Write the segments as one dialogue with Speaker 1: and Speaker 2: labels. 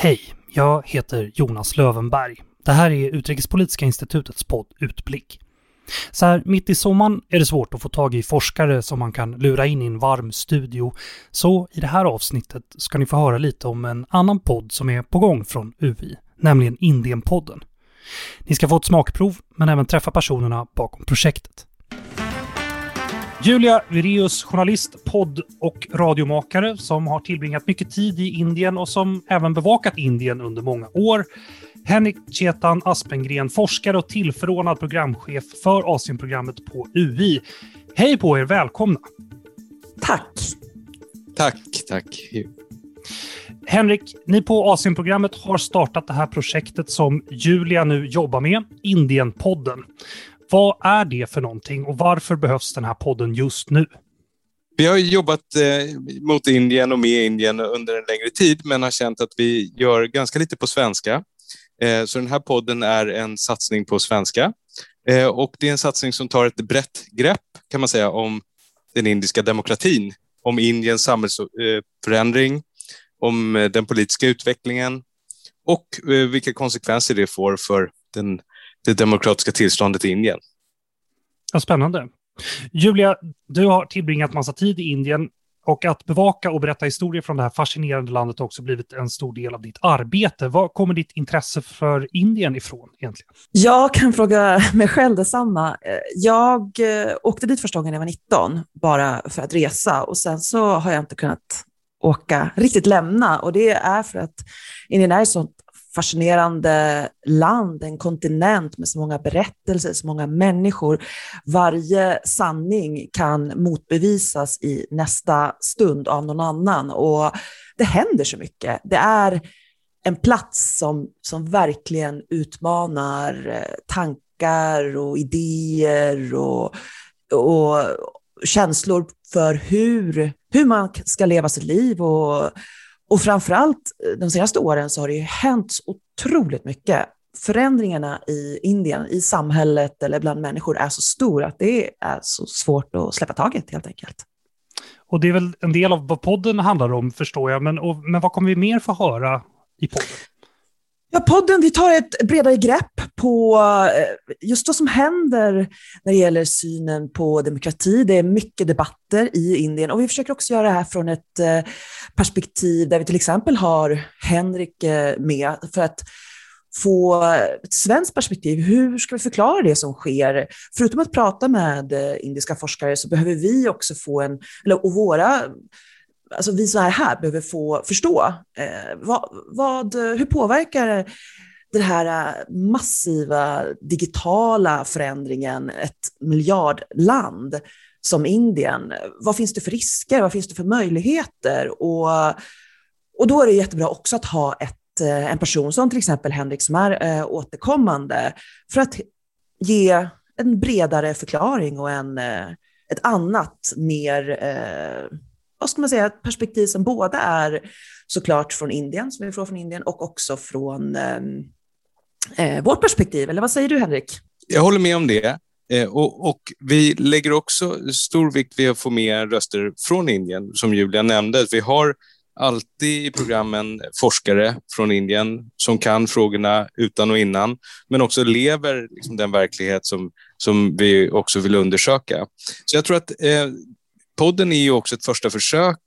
Speaker 1: Hej, jag heter Jonas Lövenberg. Det här är Utrikespolitiska institutets podd Utblick. Så här mitt i sommaren är det svårt att få tag i forskare som man kan lura in i en varm studio. Så i det här avsnittet ska ni få höra lite om en annan podd som är på gång från UI, nämligen Indienpodden. Ni ska få ett smakprov, men även träffa personerna bakom projektet. Julia Vireus, journalist, podd och radiomakare som har tillbringat mycket tid i Indien och som även bevakat Indien under många år. Henrik Chetan Aspengren, forskare och tillförordnad programchef för Asienprogrammet på UI. Hej på er, välkomna!
Speaker 2: Tack!
Speaker 3: Tack, tack.
Speaker 1: Henrik, ni på Asienprogrammet har startat det här projektet som Julia nu jobbar med, Indienpodden. Vad är det för någonting och varför behövs den här podden just nu?
Speaker 3: Vi har jobbat eh, mot Indien och med Indien under en längre tid, men har känt att vi gör ganska lite på svenska. Eh, så den här podden är en satsning på svenska eh, och det är en satsning som tar ett brett grepp kan man säga om den indiska demokratin, om Indiens samhällsförändring, om eh, den politiska utvecklingen och eh, vilka konsekvenser det får för den det demokratiska tillståndet i Indien.
Speaker 1: Ja, spännande. Julia, du har tillbringat massa tid i Indien och att bevaka och berätta historier från det här fascinerande landet har också blivit en stor del av ditt arbete. Var kommer ditt intresse för Indien ifrån egentligen?
Speaker 2: Jag kan fråga mig själv detsamma. Jag eh, åkte dit första gången när jag var 19, bara för att resa och sen så har jag inte kunnat åka, riktigt lämna och det är för att Indien är ett sånt fascinerande land, en kontinent med så många berättelser, så många människor. Varje sanning kan motbevisas i nästa stund av någon annan och det händer så mycket. Det är en plats som, som verkligen utmanar eh, tankar och idéer och, och känslor för hur, hur man ska leva sitt liv och och framförallt eh, de senaste åren så har det ju hänt så otroligt mycket. Förändringarna i Indien, i samhället eller bland människor är så stora att det är så svårt att släppa taget helt enkelt.
Speaker 1: Och det är väl en del av vad podden handlar om förstår jag, men, och, men vad kommer vi mer få höra i podden?
Speaker 2: Ja, podden, vi tar ett bredare grepp på eh, just vad som händer när det gäller synen på demokrati. Det är mycket debatter i Indien och vi försöker också göra det här från ett eh, perspektiv där vi till exempel har Henrik eh, med för att få ett svenskt perspektiv. Hur ska vi förklara det som sker? Förutom att prata med indiska forskare så behöver vi också få en, eller, och våra alltså vi så här, här behöver få förstå eh, vad, vad, hur påverkar den här eh, massiva digitala förändringen ett miljardland som Indien? Vad finns det för risker? Vad finns det för möjligheter? Och, och då är det jättebra också att ha ett, eh, en person som till exempel Henrik som är eh, återkommande för att ge en bredare förklaring och en, ett annat mer vad ska man säga, ett perspektiv som båda är såklart från Indien, som vi får från Indien, och också från ehm, eh, vårt perspektiv. Eller vad säger du, Henrik?
Speaker 3: Jag håller med om det. Eh, och, och, vi lägger också stor vikt vid att få med röster från Indien, som Julia nämnde. Vi har alltid i programmen forskare från Indien som kan frågorna utan och innan, men också lever liksom den verklighet som, som vi också vill undersöka. Så jag tror att eh, podden är ju också ett första försök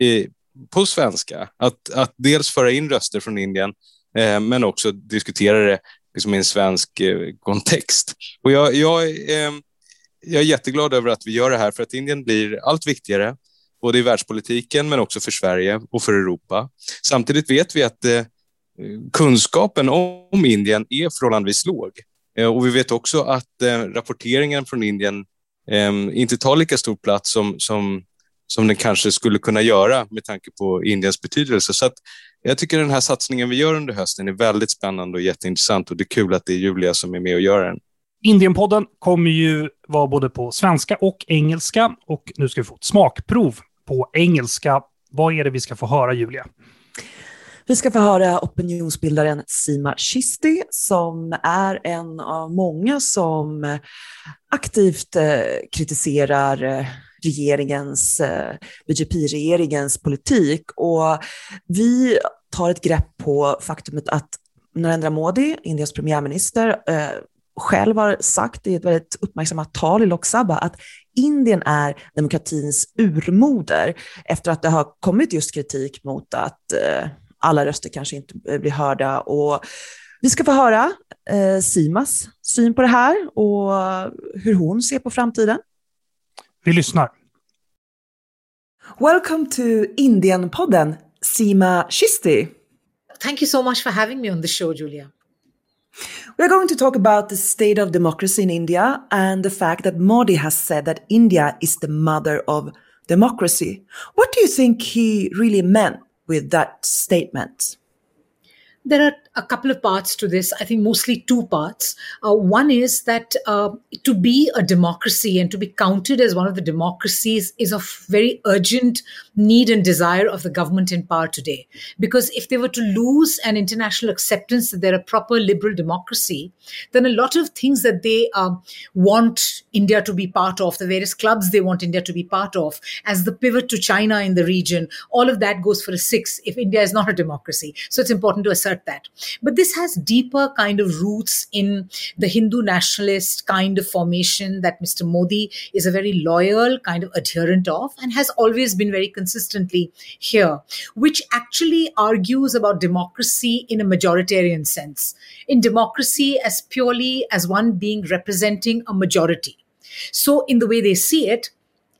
Speaker 3: i, på svenska att, att dels föra in röster från Indien, eh, men också diskutera det liksom i en svensk eh, kontext. Och jag, jag, eh, jag är jätteglad över att vi gör det här, för att Indien blir allt viktigare, både i världspolitiken men också för Sverige och för Europa. Samtidigt vet vi att eh, kunskapen om Indien är förhållandevis låg. Eh, och vi vet också att eh, rapporteringen från Indien eh, inte tar lika stor plats som, som, som den kanske skulle kunna göra med tanke på Indiens betydelse. Så att jag tycker den här satsningen vi gör under hösten är väldigt spännande och jätteintressant och det är kul att det är Julia som är med och gör den.
Speaker 1: Indienpodden kommer ju vara både på svenska och engelska och nu ska vi få ett smakprov på engelska. Vad är det vi ska få höra, Julia?
Speaker 2: Vi ska få höra opinionsbildaren Sima Shisti, som är en av många som aktivt eh, kritiserar eh, regeringens, eh, BJP-regeringens politik. Och vi tar ett grepp på faktumet att Narendra Modi, Indiens premiärminister, själv har sagt i ett väldigt uppmärksammat tal i Lok Sabha att Indien är demokratins urmoder efter att det har kommit just kritik mot att eh, alla röster kanske inte blir hörda. Och vi ska få höra eh, Simas syn på det här och hur hon ser på framtiden.
Speaker 1: Vi lyssnar.
Speaker 2: Welcome to Indian-podden, Sima Shisti.
Speaker 4: Thank you so much for having me on the show, Julia.
Speaker 2: We're going to talk about the state of democracy in India and the fact that Modi has said that India is the mother of democracy. What do you think he really meant with that statement?
Speaker 4: There are a couple of parts to this. I think mostly two parts. Uh, one is that uh, to be a democracy and to be counted as one of the democracies is of very urgent need and desire of the government in power today. Because if they were to lose an international acceptance that they're a proper liberal democracy, then a lot of things that they uh, want India to be part of, the various clubs they want India to be part of, as the pivot to China in the region, all of that goes for a six if India is not a democracy. So it's important to assert that. But this has deeper kind of roots in the Hindu nationalist kind of formation that Mr. Modi is a very loyal kind of adherent of and has always been very consistently here, which actually argues about democracy in a majoritarian sense. In democracy as purely as one being representing a majority. So, in the way they see it,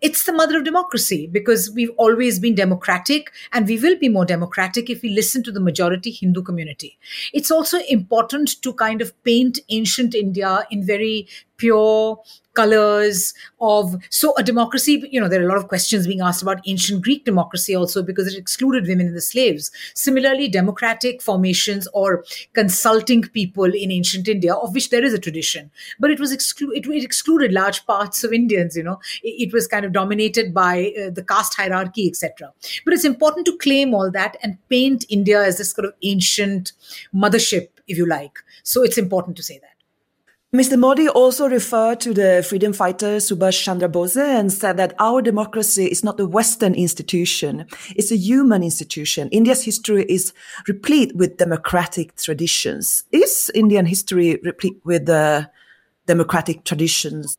Speaker 4: it's the mother of democracy because we've always been democratic and we will be more democratic if we listen to the majority Hindu community. It's also important to kind of paint ancient India in very pure colors of so a democracy you know there are a lot of questions being asked about ancient greek democracy also because it excluded women and the slaves. Similarly democratic formations or consulting people in ancient india of which there is a tradition but it was exclu- it, it excluded large parts of indians you know. It, it was kind of dominated by uh, the caste hierarchy etc but it's important to claim all that and paint india as this sort of ancient mothership if you like. So it's important to say that
Speaker 2: Mr. Modi also referred to the freedom fighter Subhash Chandra Bose and said that our democracy is not a Western institution. It's a human institution. India's history is replete with democratic traditions. Is Indian history replete with uh, democratic traditions?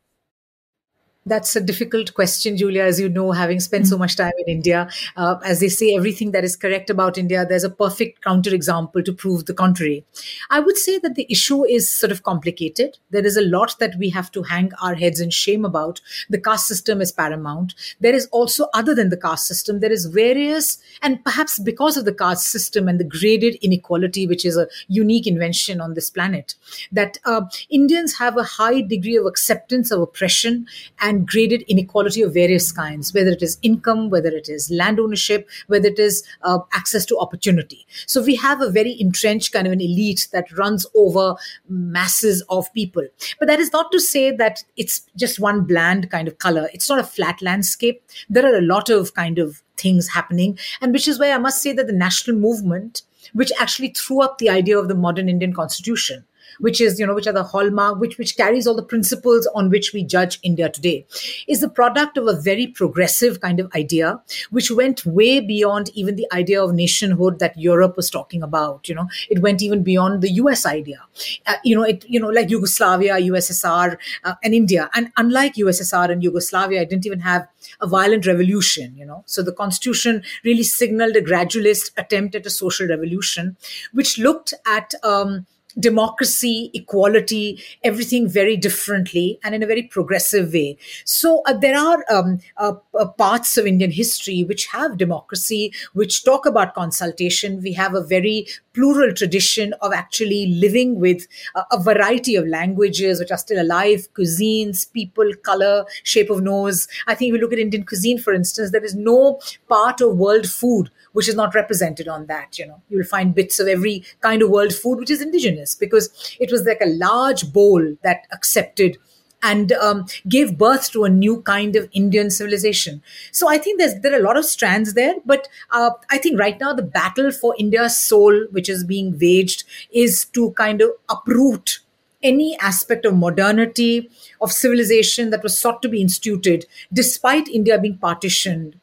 Speaker 4: That's a difficult question, Julia, as you know, having spent so much time in India. Uh, as they say, everything that is correct about India, there's a perfect counterexample to prove the contrary. I would say that the issue is sort of complicated. There is a lot that we have to hang our heads in shame about. The caste system is paramount. There is also, other than the caste system, there is various, and perhaps because of the caste system and the graded inequality, which is a unique invention on this planet, that uh, Indians have a high degree of acceptance of oppression and and graded inequality of various kinds, whether it is income, whether it is land ownership, whether it is uh, access to opportunity. So we have a very entrenched kind of an elite that runs over masses of people. But that is not to say that it's just one bland kind of color. It's not a flat landscape. There are a lot of kind of things happening, and which is why I must say that the national movement which actually threw up the idea of the modern Indian constitution which is, you know, which are the hallmark, which, which carries all the principles on which we judge India today, is the product of a very progressive kind of idea, which went way beyond even the idea of nationhood that Europe was talking about. You know, it went even beyond the US idea. Uh, you know, it, you know, like Yugoslavia, USSR, uh, and India. And unlike USSR and Yugoslavia, it didn't even have a violent revolution, you know. So the constitution really signaled a gradualist attempt at a social revolution, which looked at um, democracy, equality, everything very differently and in a very progressive way. So uh, there are um, uh, uh, parts of Indian history which have democracy, which talk about consultation. We have a very plural tradition of actually living with uh, a variety of languages which are still alive, cuisines, people, color, shape of nose. I think if you look at Indian cuisine, for instance, there is no part of world food which is not represented on that. You know, you'll find bits of every kind of world food which is indigenous because it was like a large bowl that accepted and um, gave birth to a new kind of Indian civilization. So I think there's there are a lot of strands there, but uh, I think right now the battle for India's soul, which is being waged, is to kind of uproot any aspect of modernity, of civilization that was sought to be instituted, despite India being partitioned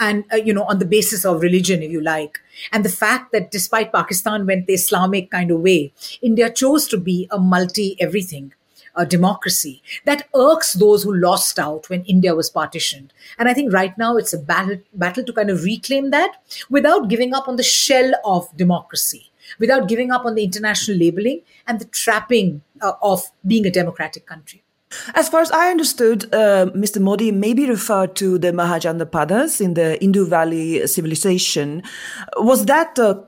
Speaker 4: and uh, you know on the basis of religion if you like. And the fact that despite pakistan went the islamic kind of way india chose to be a multi everything a democracy that irks those who lost out when india was partitioned. And i think right now it's a battle battle to kind of reclaim that without giving up on the shell of democracy without giving up on the international labeling and the trapping uh, of being a democratic country
Speaker 2: as far as I understood, uh, Mr. Modi maybe referred to the Mahajanapadas in the Indus Valley civilization. Was that a,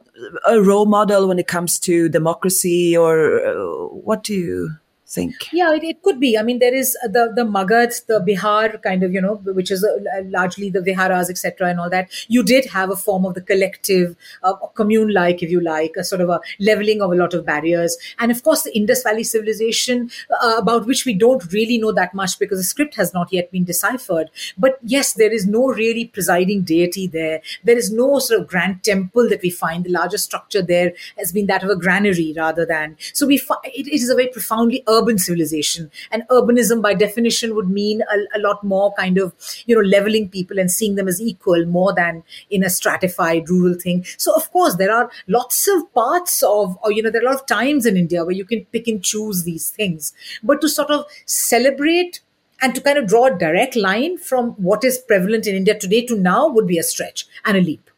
Speaker 2: a, role model when it comes to democracy, or uh, what do you? Think.
Speaker 4: Yeah it, it, could be. I mean there is the the magads the bihar kind of you know which is uh, largely the viharas etc and all that. You did have a form of the collective uh, commune like if you like a sort of a leveling of a lot of barriers. And of course the indus valley civilization uh, about which we don't really know that much because the script has not yet been deciphered. But yes there is no really presiding deity there. There is no sort of grand temple that we find. The largest structure there has been that of a granary rather than. So we find it, it is a very profoundly urban urban civilization. And urbanism, by definition, would mean a, a, lot more kind of, you know, leveling people and seeing them as equal more than in a stratified rural thing. So, of course, there are lots of parts of, or, you know, there are a lot of times in India where you can pick and choose these things. But to sort of celebrate and to kind of draw a direct line from what is prevalent in India today to now would be a stretch and a leap.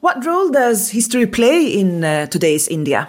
Speaker 2: What role does history play in uh, today's India?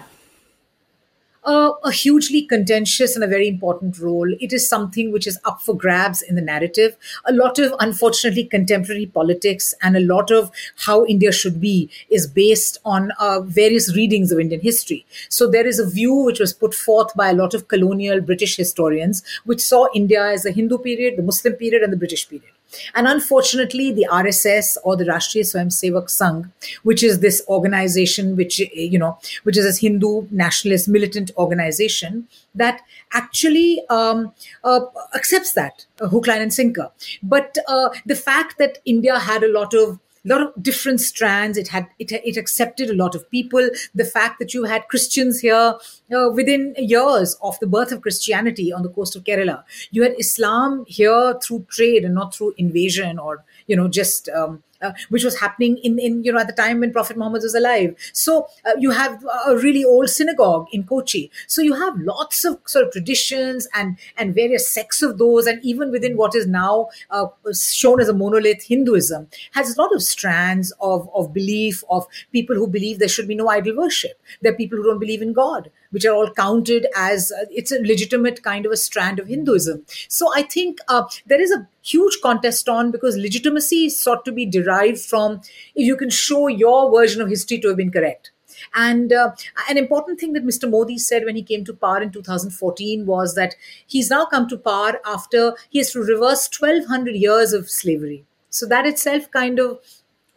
Speaker 4: Uh, a hugely contentious and a very important role. It is something which is up for grabs in the narrative. A lot of, unfortunately, contemporary politics and a lot of how India should be is based on uh, various readings of Indian history. So there is a view which was put forth by a lot of colonial British historians, which saw India as the Hindu period, the Muslim period, and the British period. And unfortunately, the RSS or the Rashtriya Swayamsevak Sangh, which is this organization, which you know, which is a Hindu nationalist militant organization that actually um, uh, accepts that uh, hook, line, and sinker. But uh, the fact that India had a lot of a lot of different strands. It had it, it accepted a lot of people. The fact that you had Christians here uh, within years of the birth of Christianity on the coast of Kerala, you had Islam here through trade and not through invasion or you know just um, uh, which was happening in, in you know at the time when Prophet Muhammad was alive. So uh, you have a really old synagogue in Kochi. So you have lots of sort of traditions and and various sects of those, and even within what is now uh, shown as a monolith, Hinduism has a lot of strands of of belief of people who believe there should be no idol worship. There are people who don't believe in God which are all counted as uh, it's a legitimate kind of a strand of Hinduism. So I think uh, there is a huge contest on because legitimacy is sought to be derived from if you can show your version of history to have been correct. And uh, an important thing that Mr. Modi said when he came to power in 2014 was that he's now come to power after he has to reverse 1200 years of slavery. So that itself kind of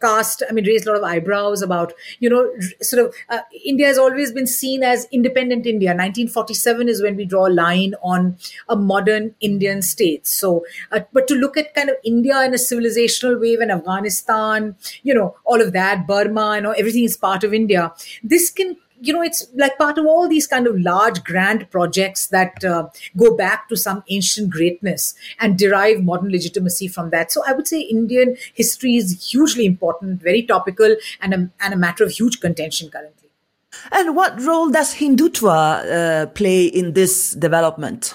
Speaker 4: cast i mean raised a lot of eyebrows about you know sort of uh, india has always been seen as independent india. 1947 is when we draw a line on a modern indian state. So uh, but to look at kind of india in a civilizational way when afghanistan you know all of that burma you know everything is part of india this can you know, it's like part of all these kind of large, grand projects that uh, go back to some ancient greatness and derive modern legitimacy from that. So I would say Indian history is hugely important, very topical, and a, and a matter of huge contention currently.
Speaker 2: And what role does Hindutva uh, play in this development?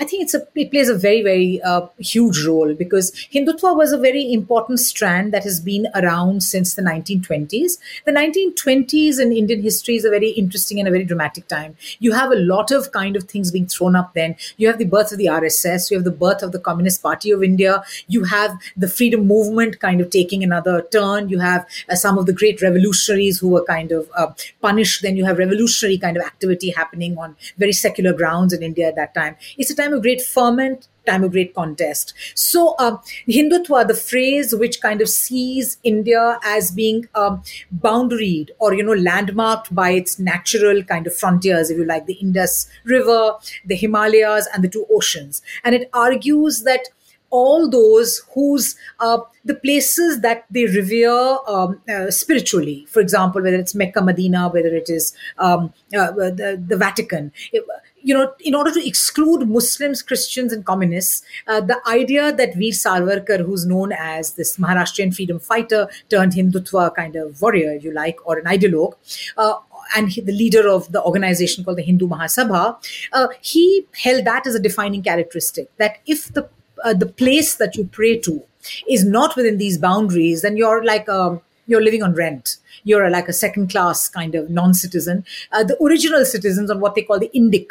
Speaker 4: I think it's a it plays a very very uh, huge role because Hindutva was a very important strand that has been around since the 1920s. The 1920s in Indian history is a very interesting and a very dramatic time. You have a lot of kind of things being thrown up. Then you have the birth of the RSS, you have the birth of the Communist Party of India, you have the freedom movement kind of taking another turn. You have uh, some of the great revolutionaries who were kind of uh, punished. Then you have revolutionary kind of activity happening on very secular grounds in India at that time. It's a time of great ferment, time of great contest. So, uh, Hindutva, the phrase which kind of sees India as being um, boundaried or, you know, landmarked by its natural kind of frontiers, if you like, the Indus River, the Himalayas, and the two oceans. And it argues that all those whose uh, the places that they revere um, uh, spiritually, for example, whether it's Mecca, Medina, whether it is um, uh, the, the Vatican, it, you know, in order to exclude Muslims, Christians, and communists, uh, the idea that Veer Savarkar, who's known as this Maharashtrian freedom fighter turned Hindutva kind of warrior, if you like, or an ideologue, uh, and the leader of the organization called the Hindu Mahasabha, uh, he held that as a defining characteristic. That if the uh, the place that you pray to is not within these boundaries, then you're like um, you're living on rent. You're like a second class kind of non citizen. Uh, the original citizens on what they call the Indic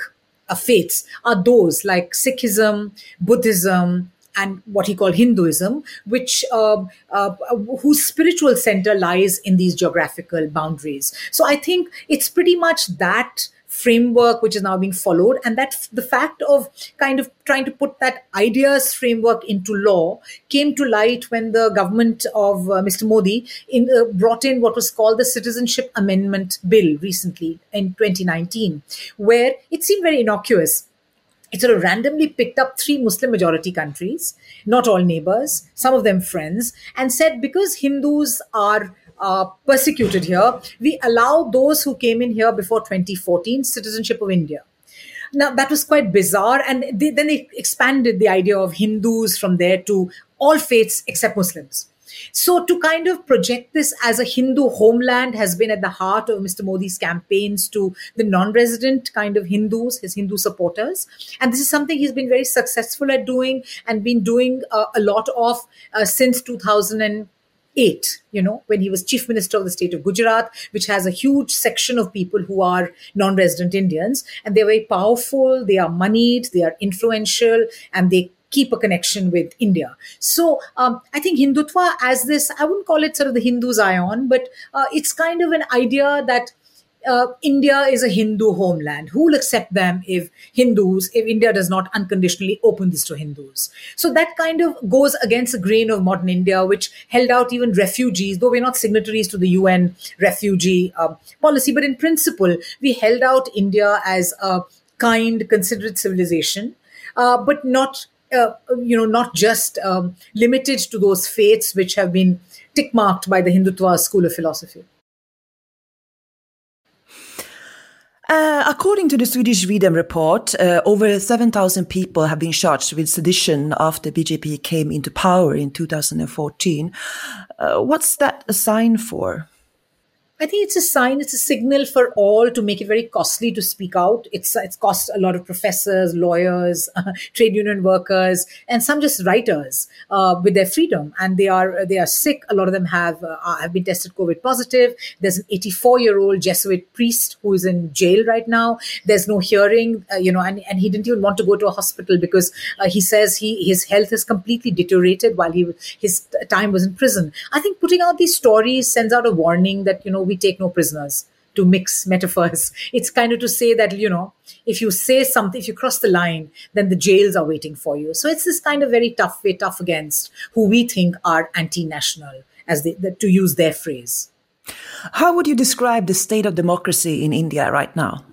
Speaker 4: uh, faiths are those like Sikhism, Buddhism, and what he called Hinduism, which uh, uh, whose spiritual center lies in these geographical boundaries. So I think it's pretty much that framework which is now being followed. And that the fact of kind of trying to put that ideas framework into law came to light when the government of uh, mr modi in, uh, brought in what was called the citizenship amendment bill recently in 2019 where it seemed very innocuous. It sort of randomly picked up three Muslim majority countries, not all neighbors, some of them friends, and said because Hindus are uh, persecuted here, we allow those who came in here before 2014 citizenship of India. Now, that was quite bizarre. And they, then they expanded the idea of Hindus from there to all faiths except Muslims. So, to kind of project this as a Hindu homeland has been at the heart of Mr. Modi's campaigns to the non resident kind of Hindus, his Hindu supporters. And this is something he's been very successful at doing and been doing uh, a lot of uh, since 2000 eight, you know, when he was chief minister of the state of Gujarat, which has a huge section of people who are non resident Indians. And they're very powerful, they are moneyed, they are influential, and they keep a connection with India. So um, I think Hindutva as this, I wouldn't call it sort of the Hindu Zion, but uh, it's kind of an idea that uh, India is a Hindu homeland. Who will accept them if Hindus, if India does not unconditionally open this to Hindus? So that kind of goes against the grain of modern India, which held out even refugees, though we're not signatories to the UN refugee um, policy, but in principle, we held out India as a kind, considerate civilization, uh, but not. Uh, you know, not just um, limited to those faiths which have been tick marked by the Hindutva school of philosophy.
Speaker 2: Uh, according to the Swedish V-Dem report, uh, over 7,000 people have been charged with sedition after BJP came into power in 2014. Uh, what's that a sign for?
Speaker 4: I think it's a sign, it's a signal for all to make it very costly to speak out. It's it's cost a lot of professors, lawyers, trade union workers, and some just writers uh, with their freedom. And they are they are sick. A lot of them have uh, have been tested COVID positive. There's an 84 year old Jesuit priest who is in jail right now. There's no hearing, uh, you know, and, and he didn't even want to go to a hospital because uh, he says he his health has completely deteriorated while he his time was in prison. I think putting out these stories sends out a warning that you know we we take no prisoners to mix metaphors. It's kind of to say that, you know, if you say something, if you cross the line, then the jails are waiting for you. So it's this kind of very tough way, tough against who we think are anti national, as they, to use their phrase.
Speaker 2: How would you describe the state of democracy in India right now?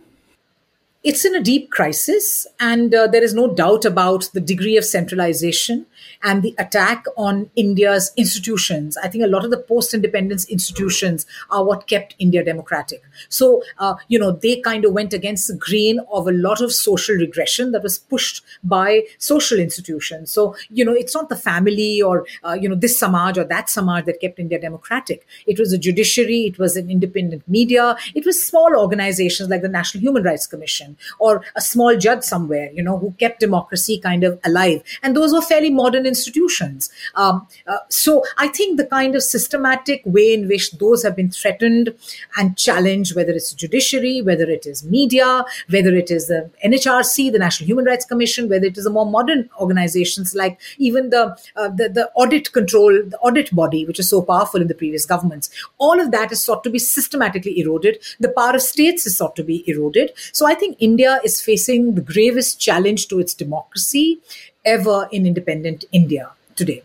Speaker 4: It's in a deep crisis, and uh, there is no doubt about the degree of centralization and the attack on India's institutions. I think a lot of the post independence institutions are what kept India democratic. So, uh, you know, they kind of went against the grain of a lot of social regression that was pushed by social institutions. So, you know, it's not the family or, uh, you know, this Samaj or that Samaj that kept India democratic. It was the judiciary, it was an independent media, it was small organizations like the National Human Rights Commission or a small judge somewhere, you know, who kept democracy kind of alive. And those were fairly modern institutions. Um, uh, so I think the kind of systematic way in which those have been threatened and challenged, whether it's judiciary, whether it is media, whether it is the NHRC, the National Human Rights Commission, whether it is the more modern organizations like even the, uh, the, the audit control, the audit body, which is so powerful in the previous governments. All of that is sought to be systematically eroded. The power of states is sought to be eroded. So I think India is facing the gravest challenge to its democracy ever in independent India today.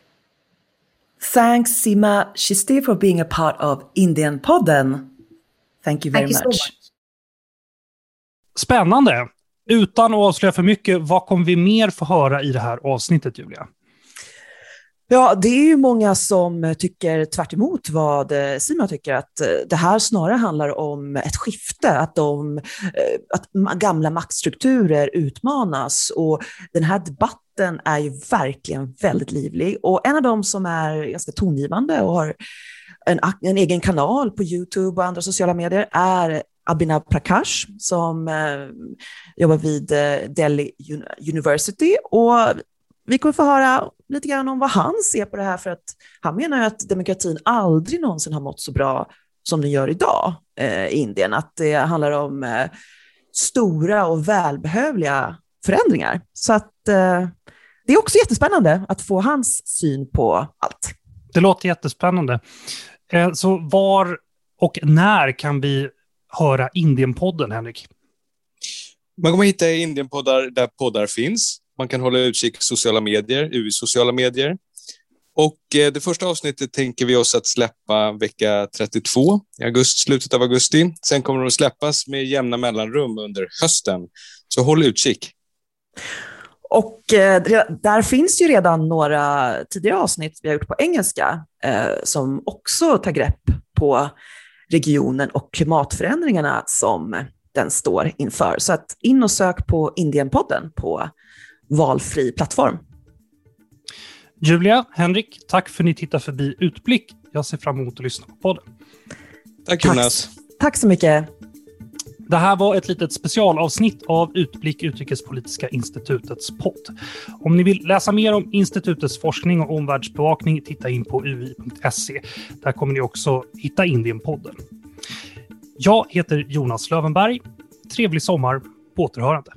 Speaker 2: Thanks, Seema Chishti, for being a part of Indian podden. Thank you very Thank much. So much.
Speaker 1: Spännande. Utan att avslöja för mycket, vad kommer vi mer få höra i det här avsnittet, Julia?
Speaker 2: Ja, det är ju många som tycker tvärt vad eh, Simon tycker, att eh, det här snarare handlar om ett skifte, att, de, eh, att gamla maktstrukturer utmanas. Och den här debatten är ju verkligen väldigt livlig. Och en av dem som är ganska tongivande och har en, en egen kanal på YouTube och andra sociala medier är Abhinav Prakash som eh, jobbar vid eh, Delhi University. Och vi kommer få höra lite grann om vad han ser på det här, för att han menar ju att demokratin aldrig någonsin har mått så bra som den gör idag eh, i Indien. Att det handlar om eh, stora och välbehövliga förändringar. Så att eh, det är också jättespännande att få hans syn på allt.
Speaker 1: Det låter jättespännande. Så var och när kan vi höra Indienpodden, Henrik?
Speaker 3: Man kommer hitta Indienpoddar där poddar finns. Man kan hålla utkik i sociala medier, UI sociala medier. Och eh, det första avsnittet tänker vi oss att släppa vecka 32 i augusti, slutet av augusti. Sen kommer de att släppas med jämna mellanrum under hösten. Så håll utkik.
Speaker 2: Och eh, där finns ju redan några tidigare avsnitt vi har gjort på engelska eh, som också tar grepp på regionen och klimatförändringarna som den står inför. Så att in och sök på Indienpodden på valfri plattform.
Speaker 1: Julia, Henrik, tack för att ni tittar förbi Utblick. Jag ser fram emot att lyssna på podden.
Speaker 3: Tack Jonas.
Speaker 2: Tack, tack så mycket.
Speaker 1: Det här var ett litet specialavsnitt av Utblick Utrikespolitiska institutets podd. Om ni vill läsa mer om institutets forskning och omvärldsbevakning, titta in på ui.se. Där kommer ni också hitta Indienpodden. Jag heter Jonas Lövenberg. Trevlig sommar. På återhörande.